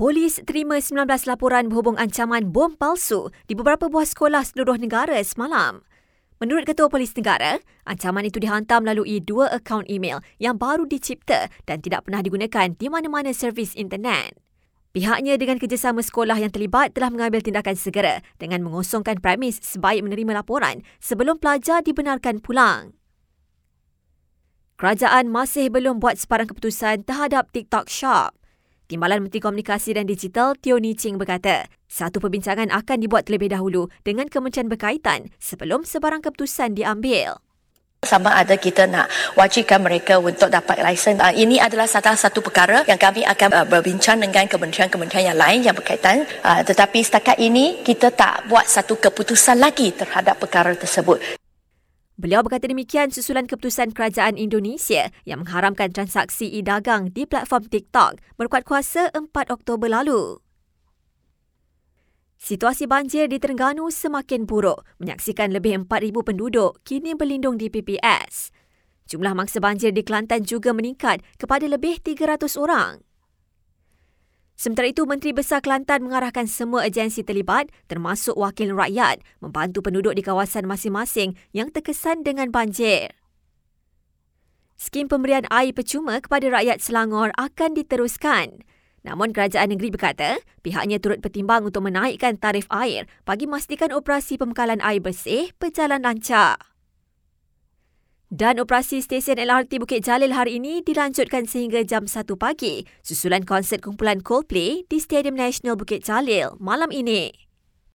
Polis terima 19 laporan berhubung ancaman bom palsu di beberapa buah sekolah seluruh negara semalam. Menurut Ketua Polis Negara, ancaman itu dihantar melalui dua akaun email yang baru dicipta dan tidak pernah digunakan di mana-mana servis internet. Pihaknya dengan kerjasama sekolah yang terlibat telah mengambil tindakan segera dengan mengosongkan premis sebaik menerima laporan sebelum pelajar dibenarkan pulang. Kerajaan masih belum buat sebarang keputusan terhadap TikTok Shop. Timbalan Menteri Komunikasi dan Digital Teo Ni Ching berkata, satu perbincangan akan dibuat terlebih dahulu dengan kementerian berkaitan sebelum sebarang keputusan diambil. Sama ada kita nak wajibkan mereka untuk dapat lesen. Uh, ini adalah salah satu perkara yang kami akan uh, berbincang dengan kementerian-kementerian yang lain yang berkaitan. Uh, tetapi setakat ini kita tak buat satu keputusan lagi terhadap perkara tersebut. Beliau berkata demikian susulan keputusan kerajaan Indonesia yang mengharamkan transaksi e-dagang di platform TikTok berkuat kuasa 4 Oktober lalu. Situasi banjir di Terengganu semakin buruk, menyaksikan lebih 4,000 penduduk kini berlindung di PPS. Jumlah mangsa banjir di Kelantan juga meningkat kepada lebih 300 orang. Sementara itu, Menteri Besar Kelantan mengarahkan semua agensi terlibat termasuk wakil rakyat membantu penduduk di kawasan masing-masing yang terkesan dengan banjir. Skim pemberian air percuma kepada rakyat Selangor akan diteruskan. Namun kerajaan negeri berkata pihaknya turut bertimbang untuk menaikkan tarif air bagi memastikan operasi pembekalan air bersih berjalan lancar. Dan operasi stesen LRT Bukit Jalil hari ini dilanjutkan sehingga jam 1 pagi susulan konsert kumpulan Coldplay di Stadium Nasional Bukit Jalil malam ini.